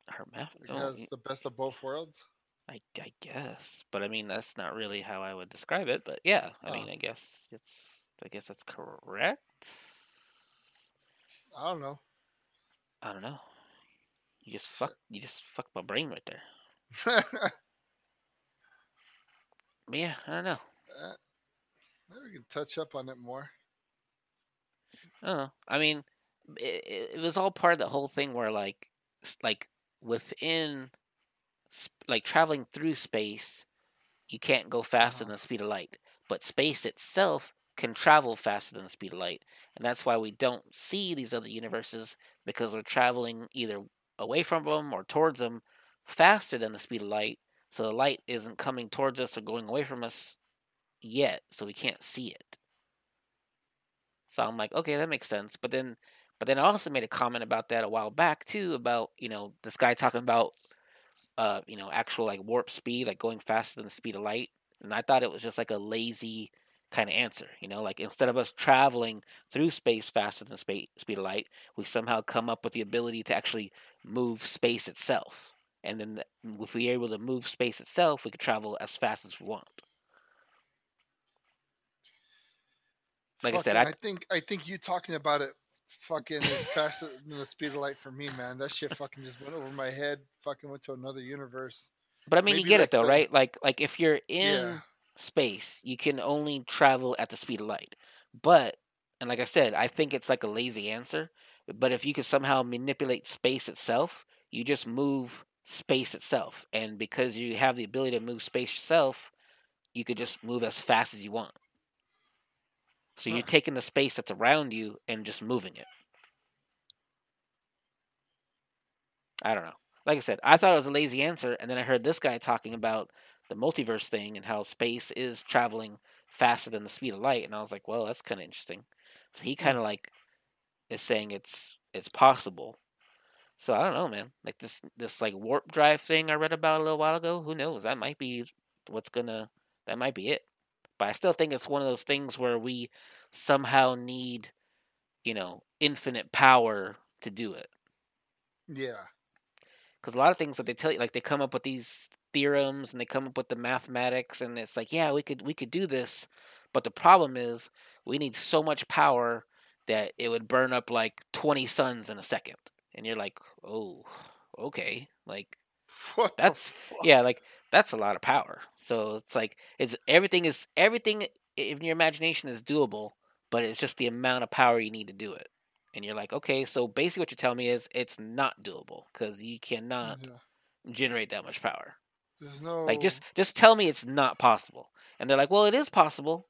Hermaphrodite. It oh, has the best of both worlds. I, I guess, but I mean that's not really how I would describe it. But yeah, I Oh. mean I guess it's I guess that's correct. I don't know. I don't know. You just fuck you just fucked my brain right there. [laughs] But yeah, I don't know. Uh, Maybe we can touch up on it more. I don't know. I mean, it, it was all part of the whole thing where like like within sp- like traveling through space, you can't go faster Uh-huh. than the speed of light. But space itself can travel faster than the speed of light, and that's why we don't see these other universes because we're traveling either away from them or towards them faster than the speed of light. So the light isn't coming towards us or going away from us yet, so we can't see it. So I'm like, okay, that makes sense. But then, but then I also made a comment about that a while back too, about you know this guy talking about, uh, you know, actual like warp speed, like going faster than the speed of light, and I thought it was just like a lazy kind of answer, you know, like instead of us traveling through space faster than space speed of light, we somehow come up with the ability to actually move space itself, and then th- if we're able to move space itself, we could travel as fast as we want. Like I said, I- I think I think you talking about it fucking is faster than the speed of light for me, man. That shit fucking just went over my head. Fucking went to another universe. But I mean, you get like it though, the- right? Like like if you're in Yeah. space, you can only travel at the speed of light. But and like I said, I think it's like a lazy answer. But if you could somehow manipulate space itself, you just move space itself. And because you have the ability to move space yourself, you could just move as fast as you want. So you're taking the space that's around you and just moving it. I don't know. Like I said, I thought it was a lazy answer, and then I heard this guy talking about the multiverse thing and how space is traveling faster than the speed of light, and I was like, well, that's kind of interesting. So he hmm. kind of like is saying it's it's possible. So I don't know, man. Like this this like warp drive thing I read about a little while ago. Who knows? That might be what's gonna. That might be it. But I still think it's one of those things where we somehow need, you know, infinite power to do it. Yeah. because a lot of things that they tell you like they come up with these theorems and they come up with the mathematics and it's like yeah we could we could do this but the problem is we need so much power that it would burn up like 20 suns in a second and you're like oh okay like What [laughs] [laughs] That's- yeah like that's a lot of power. So it's like it's everything is everything in your imagination is doable but it's just the amount of power you need to do it. And you're like okay so basically what you're telling me is it's not doable because you cannot Yeah. generate that much power. There's no like just just tell me it's not possible. And they're like well it is possible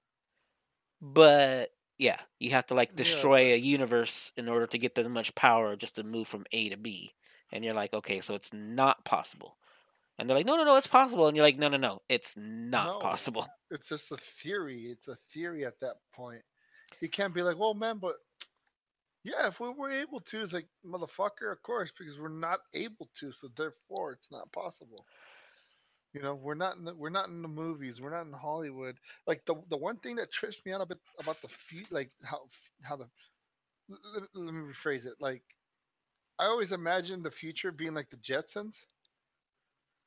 but yeah you have to like Yeah, destroy a universe in order to get that much power just to move from a to b and you're like okay so it's not possible and they're like no no no it's possible and you're like no no no it's not No. possible [laughs] it's just a theory. It's a theory at that point. You can't be like, well, man, but yeah, if we were able to, it's like, motherfucker, of course, because we're not able to, so therefore it's not possible. You know, we're not in the, we're not in the movies, we're not in Hollywood. Like the the one thing that trips me out a bit about the few, like how how the l- l- let me rephrase it. Like I always imagine the future being like the Jetsons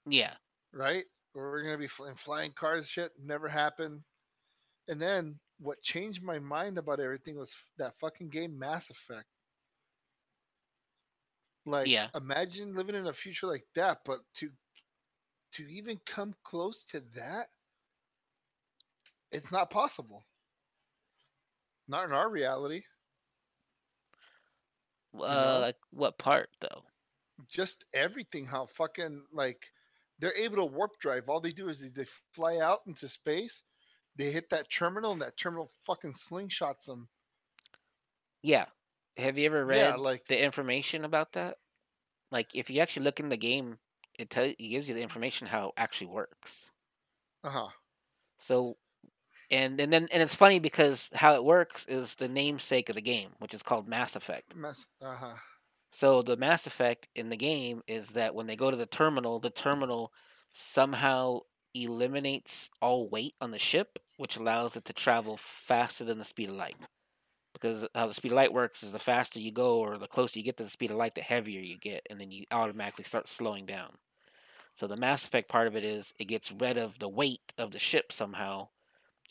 yeah right? Where we're gonna be flying, flying cars, shit never happened. And then what changed my mind about everything was that fucking game Mass Effect. Like, Yeah. imagine living in a future like that, but to to even come close to that, it's not possible. Not in our reality. Uh know? like what part though? Just everything how fucking like they're able to warp drive. All they do is they fly out into space they hit that terminal and that terminal fucking slingshots them yeah. Have you ever read yeah like the information about that? Like if you actually look in the game it tell it gives you the information how it actually works. Uh-huh. So, and and then and it's funny because how it works is the namesake of the game, which is called Mass Effect. Mass, uh-huh So the Mass Effect in the game is that when they go to the terminal, the terminal somehow eliminates all weight on the ship, which allows it to travel faster than the speed of light. Because how the speed of light works is the faster you go or the closer you get to the speed of light, the heavier you get, and then you automatically start slowing down. So the Mass Effect part of it is it gets rid of the weight of the ship somehow,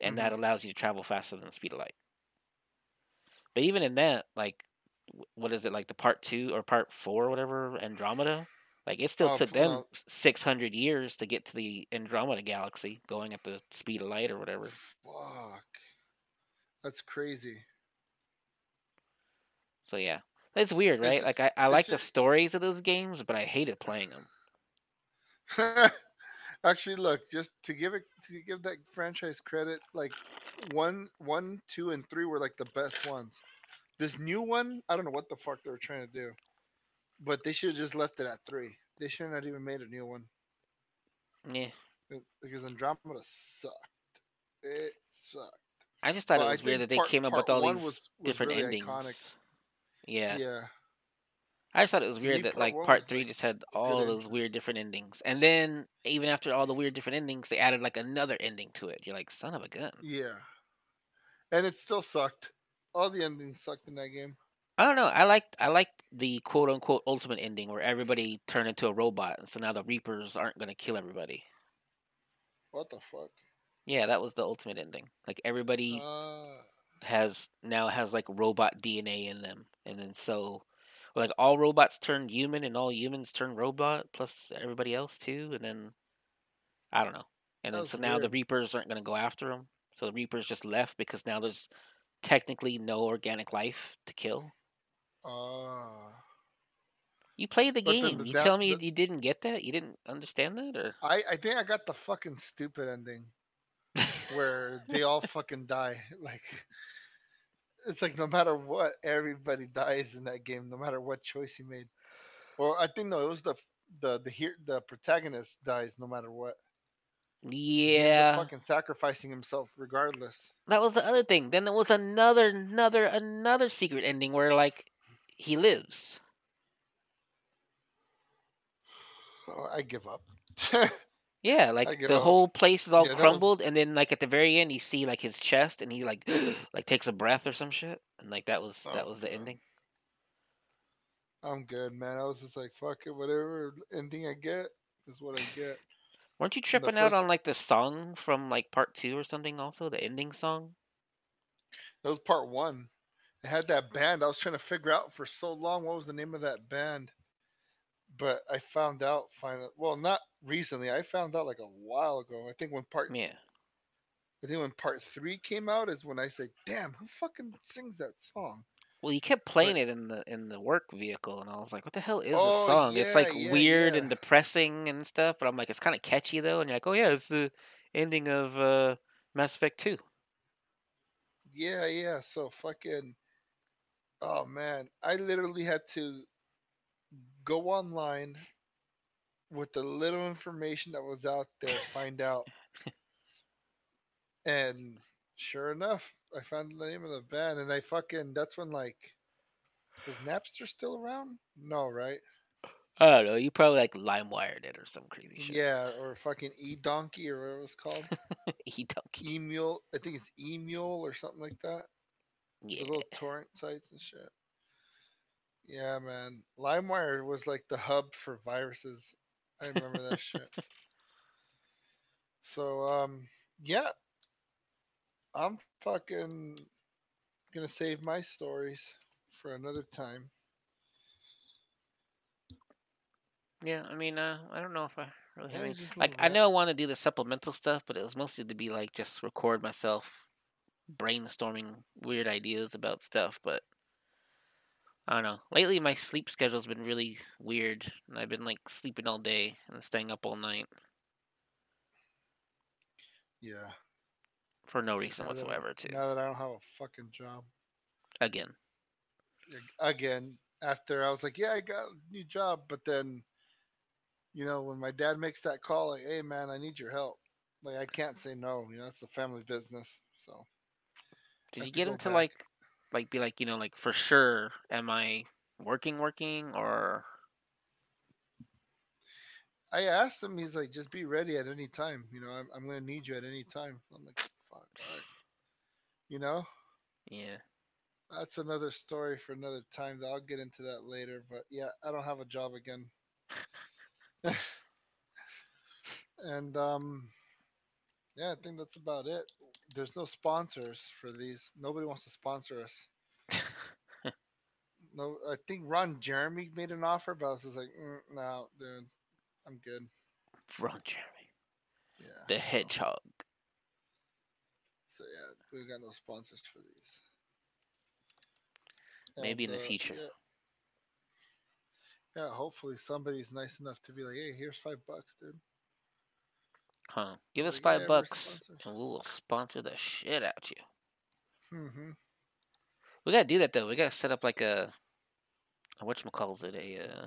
and mm-hmm. that allows you to travel faster than the speed of light. But even in that, like, what is it like the part two or part four or whatever Andromeda? Like it still Oh, took them well- six hundred years to get to the Andromeda galaxy, going at the speed of light or whatever. fuck that's crazy So yeah, it's weird, It's right? Like I, I it's like the stories of those games, but I hated playing them. [laughs] actually look just to give it to give that franchise credit like one one two and three were like the best ones. This new one i don't know what the fuck they were trying to do but they should have just left it at three. They should not even made a new one. Yeah, Be- because andromeda sucked. It sucked. I just thought Well, it I was weird that they part- came up with all these was- was different really endings. iconic. Yeah. yeah I just thought it was weird that like part three just had all those weird different endings, and then even after all the weird different endings, they added like another ending to it. You're like, son of a gun. yeah and it still sucked all the endings sucked in that game I don't know. I liked I liked the quote unquote ultimate ending where everybody turned into a robot, and so now the Reapers aren't gonna kill everybody. what the fuck Yeah, that was the ultimate ending. Like everybody uh, has now has like robot DNA in them, and then so like all robots turn human, and all humans turn robot, plus everybody else too, and then I don't know. And then so now the. Reapers aren't going to go after them So the Reapers just left because now there's technically no organic life to kill. Ah. You played the game. the you tell me the- you didn't get that? You didn't understand that, or I I think I got the fucking stupid ending [laughs] where they all fucking die. [laughs] Like it's like no matter what, everybody dies in that game, no matter what choice you made. Or I think no, it was the the the here the protagonist dies no matter what. He yeah, fucking sacrificing himself regardless. that was the other thing. Then there was another, another, another secret ending where like he lives. Oh, I give up. [laughs] Yeah, like the whole place is all Yeah, that was- crumbled, and then like at the very end, you see like his chest, and he like [gasps] like takes a breath or some shit, and like that was that Oh, was the ending. I'm good, man. I was just like, fuck it, whatever ending I get is what I get. [laughs] Weren't you tripping out first- on like the song from like part two or something? Also, the ending song. That was part one. I had that band. I was trying to figure out for so long what was the name of that band. But I found out finally. Well, not recently. I found out like a while ago. I think when part Yeah, I think when part three came out is when I said, "Damn, who fucking sings that song?" well, you kept playing it in the in the work vehicle, and I was like, "What the hell is this Oh, song?" it's like yeah, weird yeah. and depressing and stuff, but I'm like, it's kind of catchy though, and you're like, "Oh yeah, it's the ending of uh, Mass Effect 2. Yeah, yeah. So fucking. Oh man, I literally had to go online with the little information that was out there, find out. and sure enough, I found the name of the band, and I fucking. That's when like. Was Napster still around? No, right? I don't know. You probably like LimeWired it or some crazy shit. Yeah, or fucking E Donkey or whatever it was called. [laughs] E donkey. E Mule. I think it's E Mule or something like that. Yeah. the little torrent sites and shit. Yeah, man. LimeWire was like the hub for viruses. I remember that shit. So, um, yeah. I'm fucking gonna save my stories for another time. Yeah, I mean, uh, I don't know if I really have any. Like, I know I want to do the supplemental stuff, but it was mostly to be like just record myself brainstorming weird ideas about stuff. But I don't know. Lately, my sleep schedule's been really weird, and I've been like sleeping all day and staying up all night Yeah. for no reason now that whatsoever. Too Now that I don't have a fucking job. again, Again, after I was like, yeah, I got a new job, but then, you know, when my dad makes that call, like, hey, man, I need your help. Like, I can't say no. You know, it's the family business. So, did you get into back. like, like be like you know like for sure? Am I working, working, or I asked him, he's like, just be ready at any time. You know, I'm, I'm going to need you at any time. I'm like, fuck, right. You know, yeah? that's another story for another time. I'll get into that later. But yeah, I don't have a job again. [laughs] [laughs] and, um, yeah, I think that's about it. There's no sponsors for these. Nobody wants to sponsor us. [laughs] No, I think Ron Jeremy made an offer, but I was just like, mm, no, dude, I'm good. Ron Jeremy, Yeah. the hedgehog. So yeah, we got no sponsors for these. Maybe in the uh, future. Yeah. Yeah, hopefully somebody's nice enough to be like, "Hey, here's five bucks, dude." Huh. Give us five yeah, bucks and we will sponsor the shit out you. Mm-hmm. We gotta do that though. We gotta set up like a, a whatchamacalls it, a uh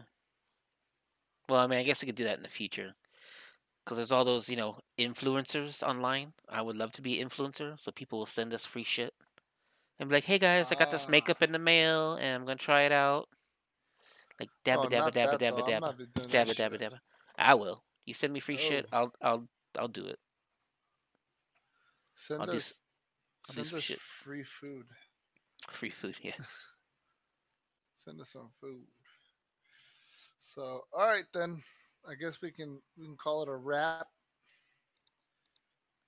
well, I mean I guess we could do that in the future. Cause there's all those, you know, influencers online. I would love to be influencer, so people will send us free shit. And be like, hey guys, I got this Ah. makeup in the mail and I'm gonna try it out. Like dabba oh, dabba dabba dabba dabba. not be doing that Dabba dabba dabba. I will. You send me free shit, Oh. I'll I'll I'll do it. Send I'll do us, s- I'll do send us shit. free food. Free food, yeah. [laughs] Send us some food. So, all right then. I guess we can we can call it a wrap.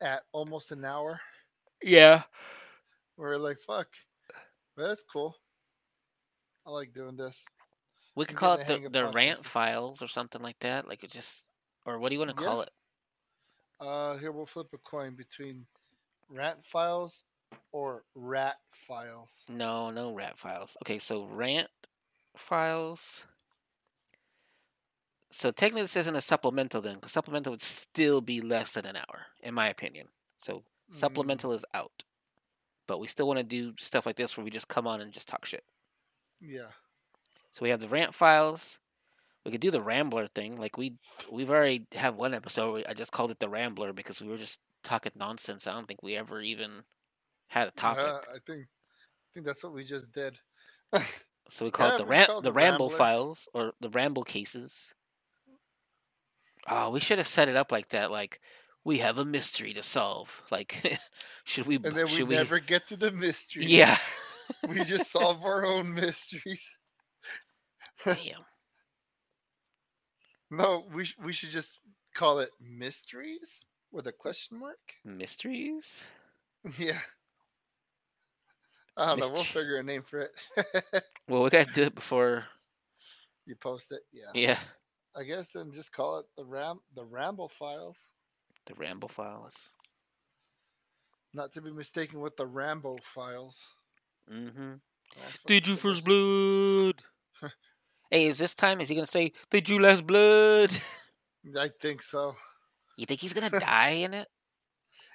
At almost an hour, Yeah. we're like, "Fuck, But that's cool." I like doing this. We could call it the the, rant files or something like that. Like it just, or what do you want to Yeah. call it? Uh, here we'll flip a coin between rant files or rat files. No, no rat files. Okay, so rant files. So technically, this isn't a supplemental then, because supplemental would still be less than an hour, in my opinion. So Mm, supplemental is out, but we still want to do stuff like this where we just come on and just talk shit. yeah. So we have the rant files. We could do the Rambler thing. Like we we've already have one episode. I just called it the Rambler because we were just talking nonsense. I don't think we ever even had a topic. Uh, I think I think that's what we just did. [laughs] So we call Yeah, it the ram- the, ramble Rambler. files or the ramble cases. Oh, we should have set it up like that. Like we have a mystery to solve. Like [laughs] should we? and then we should we? never get to the mystery. Yeah. [laughs] we just solve our own mysteries. Damn. No, we sh- we should just call it mysteries with a question mark. Mysteries. [laughs] Yeah. I don't know. We'll figure a name for it. [laughs] Well, we gotta do it before. you post it. Yeah. Yeah. I guess then just call it the ram the ramble files, The ramble files. not to be mistaken with the Rambo files. Mm-hmm. Did you first blood? [laughs] hey, is this time? Is he gonna say, "Did you last blood"? I think so. You think he's gonna [laughs] die in it?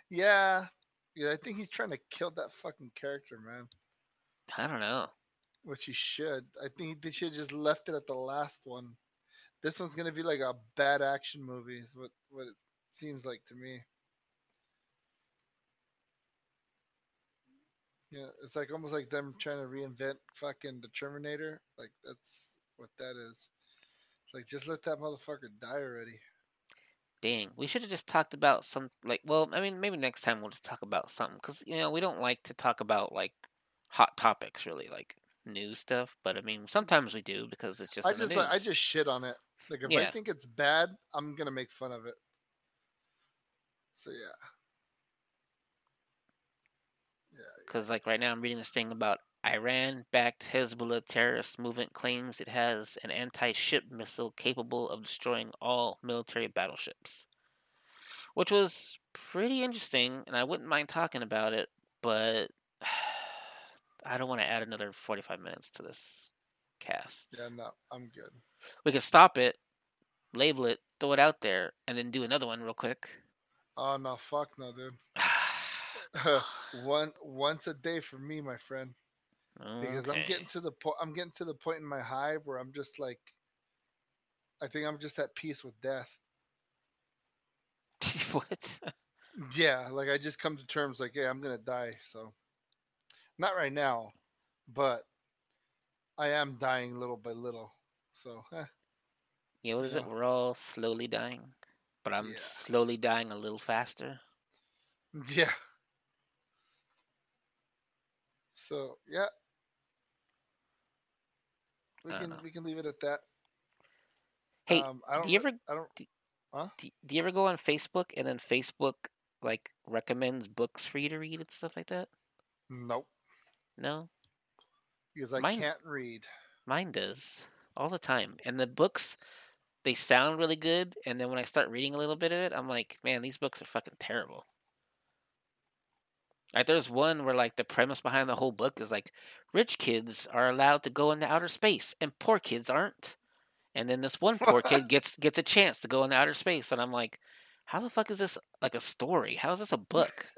Yeah. Yeah, I think he's trying to kill that fucking character, man. I don't know. Which he should. I think they should just left it at the last one. This one's gonna be like a bad action movie, is what what it seems like to me. Yeah, it's like almost like them trying to reinvent fucking the Terminator. Like that's what that is. It's like just let that motherfucker die already. Dang, we should have just talked about some like. Well, I mean, maybe next time we'll just talk about something because you know we don't like to talk about like hot topics really, like news stuff. But I mean, sometimes we do because it's just I just like, I just shit on it. Like if I think it's bad, I'm gonna make fun of it. So yeah. Yeah. Because, like, right now I'm reading this thing about Iran backed Hezbollah terrorist movement claims it has an anti ship missile capable of destroying all military battleships. Which was pretty interesting, and I wouldn't mind talking about it, but [sighs] I don't want to add another 45 minutes to this cast. Yeah, no, I'm good. We could stop it, label it, throw it out there, and then do another one real quick. Oh no, fuck no, dude. [sighs] [laughs] One once a day for me, my friend. Because I'm getting to the point. I'm getting to the point in my hive where I'm just like, I think I'm just at peace with death. [laughs] what? Yeah, like I just come to terms like, yeah, I'm gonna die. So, not right now, but I am dying little by little. So, eh, Yeah, what is it? We're all slowly dying, but I'm Yeah. slowly dying a little faster. [laughs] yeah. So yeah, we can know. we can leave it at that. Hey, um, I don't. do you ever I don't. do, do you ever go on Facebook and then Facebook like recommends books for you to read and stuff like that? Nope, No, because I Mine- can't read. mine does all the time. And the books, they sound really good, and then when I start reading a little bit of it, I'm like, man, these books are fucking terrible. Like, there's one where like the premise behind the whole book is like, rich kids are allowed to go into outer space, and poor kids aren't. And then this one poor [laughs] kid gets gets a chance to go into outer space, and I'm like, how the fuck is this like a story? How is this a book?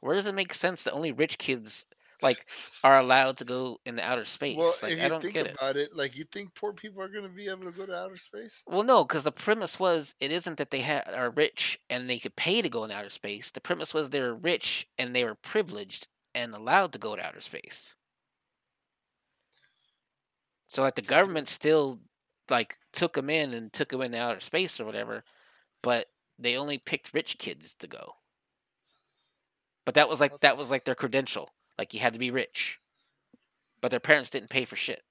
Where does it make sense that only rich kids like are allowed to go in the outer space? Well, like if I you don't think get about it. like you think poor people are gonna be able to go to outer space? Well, no, because the premise was it isn't that they ha- are rich and they could pay to go in outer space. The premise was they're rich and they were privileged and allowed to go to outer space. So, like, the government still like took them in and took them into outer space or whatever, but they only picked rich kids to go. But that was like that was like their credential. Like you had to be rich. But their parents didn't pay for shit.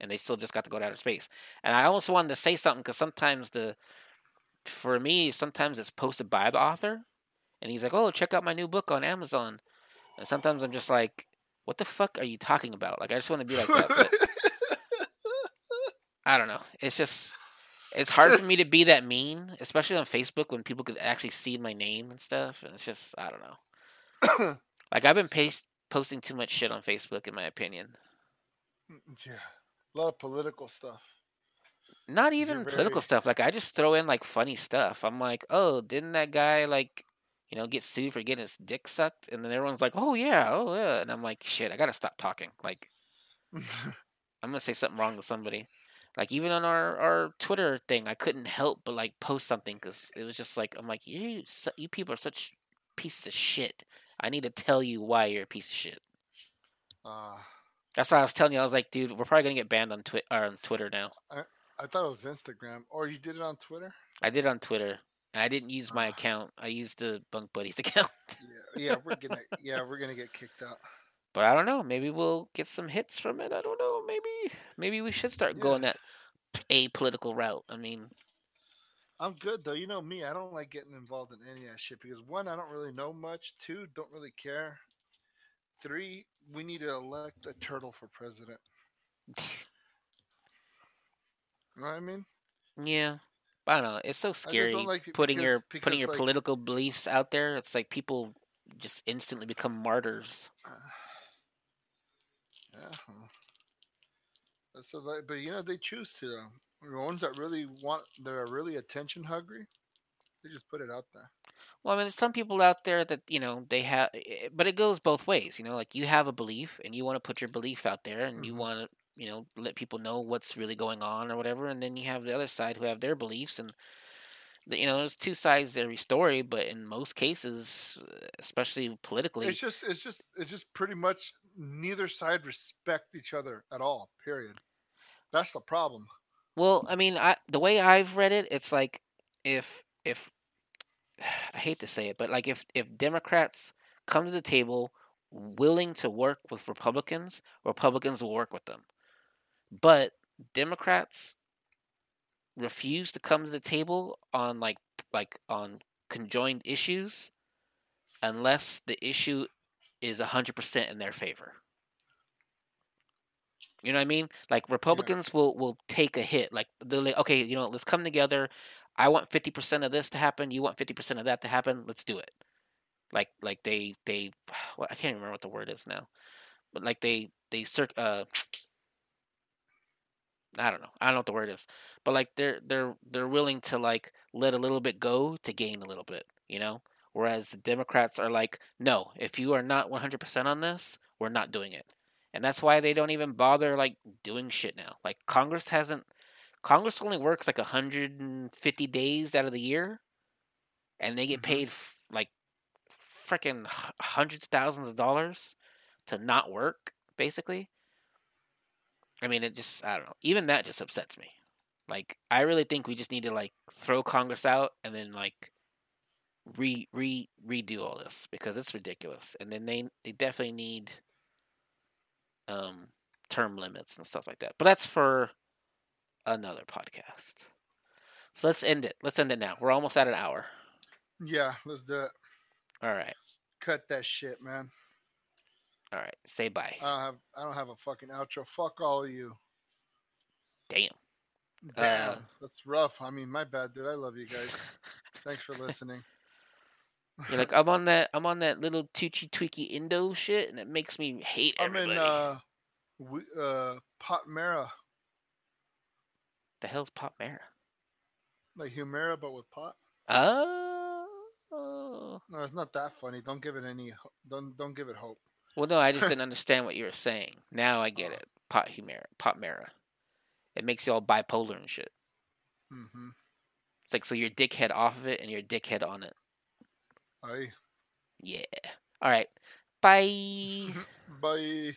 And they still just got to go to outer space. And I also wanted to say something because sometimes the, for me, sometimes it's posted by the author, and he's like, "Oh, check out my new book on Amazon," and sometimes I'm just like, "What the fuck are you talking about?" Like I just want to be like that, but [laughs] I don't know. It's just It's hard for me to be that mean, especially on Facebook when people could actually see my name and stuff. And it's just I don't know. [coughs] like I've been paste, posting too much shit on Facebook, in my opinion. Mm, yeah, a lot of political stuff. Not You're even very- political stuff. Like I just throw in like funny stuff. I'm like, oh, didn't that guy like, you know, get sued for getting his dick sucked? And then everyone's like, oh yeah, oh yeah. And I'm like, shit, I gotta stop talking. Like [laughs] I'm gonna say something wrong to somebody. Like even on our, our Twitter thing, I couldn't help but like post something because it was just like I'm like you you people are such pieces of shit. I need to tell you why you're a piece of shit. uh, That's why I was telling you. I was like, dude, we're probably gonna get banned on Twi- on Twitter now. I I thought it was Instagram, or you did it on Twitter. I did it on Twitter. and I didn't use my Ah. account. I used the Bunk Buddies [laughs] account. Yeah, yeah, we're gonna, yeah, we're gonna get kicked out. But I don't know. Maybe we'll get some hits from it. I don't know. Maybe maybe we should start going Yeah. that apolitical route. I mean, I'm good though. You know me, I don't like getting involved in any of that shit because one, I don't really know much. Two, don't really care. Three, we need to elect a turtle for president. You [laughs] know what I mean? yeah. I don't know. It's so scary like putting your because- putting your like- political beliefs out there. It's like people just instantly become martyrs. Uh, [sighs] yeah. the, like- but you know they choose to. The ones that really want, that are really attention hungry, they just put it out there. Well, I mean, there's some people out there that you know they have, eh, but it goes both ways. You know, like you have a belief and you want to put your belief out there, and you Mhm. want to, you know, let people know what's really going on or whatever. And then you have the other side who have their beliefs, and the- you know, there's two sides to every story. But in most cases, especially politically, It's just, it's just, it's just pretty much neither side respect each other at all. Period. That's the problem. Well, I mean, I the way I've read it, it's like if if [sighs] I hate to say it, but like if if Democrats come to the table willing to work with Republicans, Republicans will work with them. But Democrats refuse to come to the table on like like on conjoined issues unless the issue is 100% in their favor. You know what I mean? Like Republicans will will take a hit. Like they're like, okay, you know, let's come together. I want fifty percent of this to happen. You want fifty percent of that to happen. Let's do it. Like like they they, [sighs] well, I can't remember what the word is now, but like they they circ uh. I don't know. I don't know what the word is, but like they're they're they're willing to like let a little bit go to gain a little bit, you know. Whereas the Democrats are like, no, if you are not one hundred percent on this, we're not doing it and that's why they don't even bother like doing shit now. Like Congress hasn't. Congress only works like 150 days out of the year, and they get Mhm. paid f- like freaking hundreds of thousands of dollars to not work. Basically, I mean, it just I don't know. Even that just upsets me. Like I really think we just need to like throw Congress out and then like re re redo all this because it's ridiculous. And then they they definitely need um, term limits and stuff like that. But that's for another podcast. So let's end it. Let's end it now. We're almost at an hour. Yeah, let's do it. All right. Cut that shit, man. All right. Say bye. I don't have, I don't have a fucking outro. Fuck all of you. Damn. Damn, Uh, that's rough. I mean, my bad, dude. I love you guys. [laughs] Thanks for listening. You're like I'm on that. I'm on that little Tucci Tweaky Indo shit, and it makes me hate I'm everybody. in uh, we, uh, Pot Mara, the hell's Pop Mara? like Humira, but with pot. Oh. No, it's not that funny. Don't give it any. Don't don't give it hope. Well, no, I just [laughs] didn't understand what you were saying. Now I get Oh. it. Pot Humira, Pop Mara. It makes you all bipolar and shit. Mm-hmm. It's like so you're dickhead off of it and you're dickhead on it. Aye. Yeah. All right. Bye. [laughs] Bye.